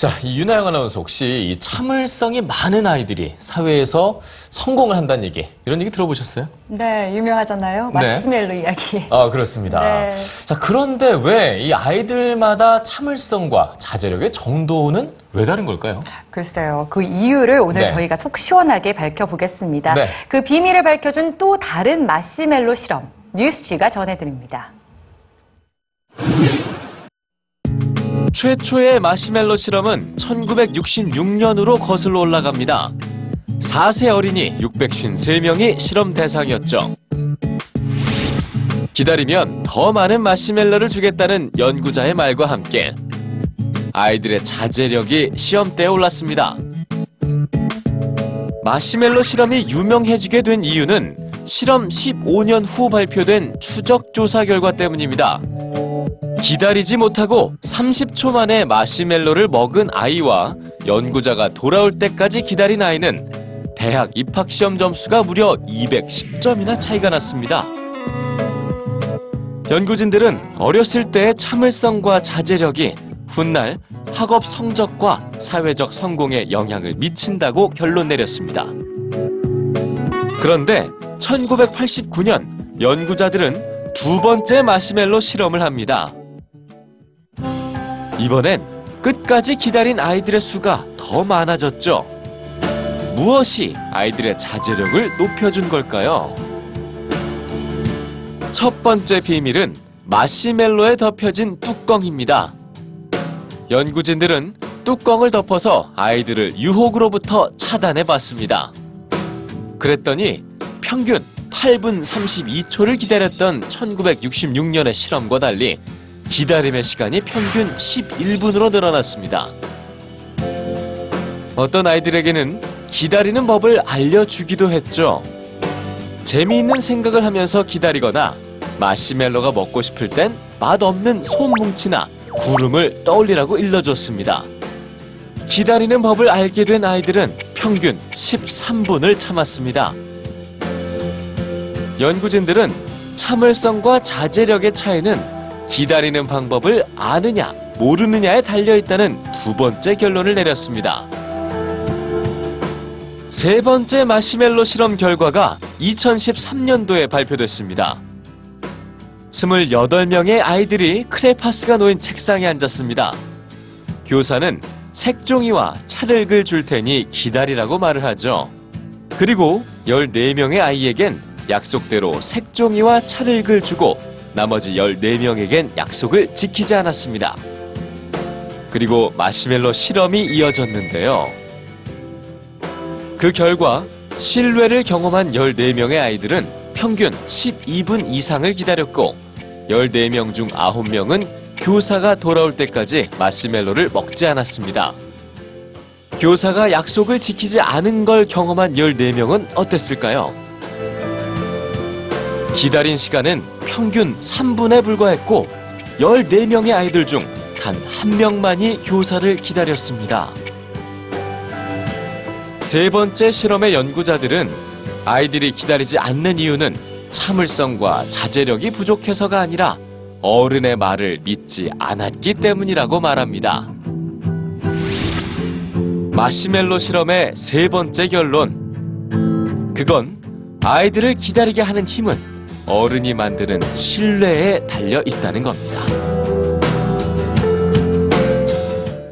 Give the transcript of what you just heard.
자, 이 윤하영 아나운서 혹시 이 참을성이 많은 아이들이 사회에서 성공을 한다는 얘기, 이런 얘기 들어보셨어요? 네, 유명하잖아요. 네. 마시멜로 이야기. 아, 그렇습니다. 네. 자, 그런데 왜 이 아이들마다 참을성과 자제력의 정도는 왜 다른 걸까요? 글쎄요. 그 이유를 오늘 네. 저희가 속 시원하게 밝혀보겠습니다. 네. 그 비밀을 밝혀준 또 다른 마시멜로 실험. 뉴스지가 전해드립니다. 최초의 마시멜로 실험은 1966년으로 거슬러 올라갑니다. 4세 어린이 653명이 실험 대상이었죠. 기다리면 더 많은 마시멜로를 주겠다는 연구자의 말과 함께 아이들의 자제력이 시험대에 올랐습니다. 마시멜로 실험이 유명해지게 된 이유는 실험 15년 후 발표된 추적 조사 결과 때문입니다. 기다리지 못하고 30초 만에 마시멜로를 먹은 아이와 연구자가 돌아올 때까지 기다린 아이는 대학 입학 시험 점수가 무려 210점이나 차이가 났습니다. 연구진들은 어렸을 때의 참을성과 자제력이 훗날 학업 성적과 사회적 성공에 영향을 미친다고 결론 내렸습니다. 그런데 1989년 연구자들은 두 번째 마시멜로 실험을 합니다. 이번엔 끝까지 기다린 아이들의 수가 더 많아졌죠. 무엇이 아이들의 자제력을 높여준 걸까요? 첫 번째 비밀은 마시멜로에 덮여진 뚜껑입니다. 연구진들은 뚜껑을 덮어서 아이들을 유혹으로부터 차단해 봤습니다. 그랬더니 평균 8분 32초를 기다렸던 1966년의 실험과 달리 기다림의 시간이 평균 11분으로 늘어났습니다. 어떤 아이들에게는 기다리는 법을 알려주기도 했죠. 재미있는 생각을 하면서 기다리거나 마시멜로가 먹고 싶을 땐 맛없는 솜뭉치나 구름을 떠올리라고 일러줬습니다. 기다리는 법을 알게 된 아이들은 평균 13분을 참았습니다. 연구진들은 참을성과 자제력의 차이는 기다리는 방법을 아느냐, 모르느냐에 달려있다는 두 번째 결론을 내렸습니다. 세 번째 마시멜로 실험 결과가 2013년도에 발표됐습니다. 28명의 아이들이 크레파스가 놓인 책상에 앉았습니다. 교사는 색종이와 차를 줄 테니 기다리라고 말을 하죠. 그리고 14명의 아이에겐 약속대로 색종이와 차를 주고 나머지 14명에겐 약속을 지키지 않았습니다. 그리고 마시멜로 실험이 이어졌는데요. 그 결과 신뢰를 경험한 14명의 아이들은 평균 12분 이상을 기다렸고 14명 중 9명은 교사가 돌아올 때까지 마시멜로를 먹지 않았습니다. 교사가 약속을 지키지 않은 걸 경험한 14명은 어땠을까요? 기다린 시간은 평균 3분에 불과했고 14명의 아이들 중 단 한 명만이 교사를 기다렸습니다. 세 번째 실험의 연구자들은 아이들이 기다리지 않는 이유는 참을성과 자제력이 부족해서가 아니라 어른의 말을 믿지 않았기 때문이라고 말합니다. 마시멜로 실험의 세 번째 결론. 그건 아이들을 기다리게 하는 힘은 어른이 만드는 신뢰에 달려 있다는 겁니다.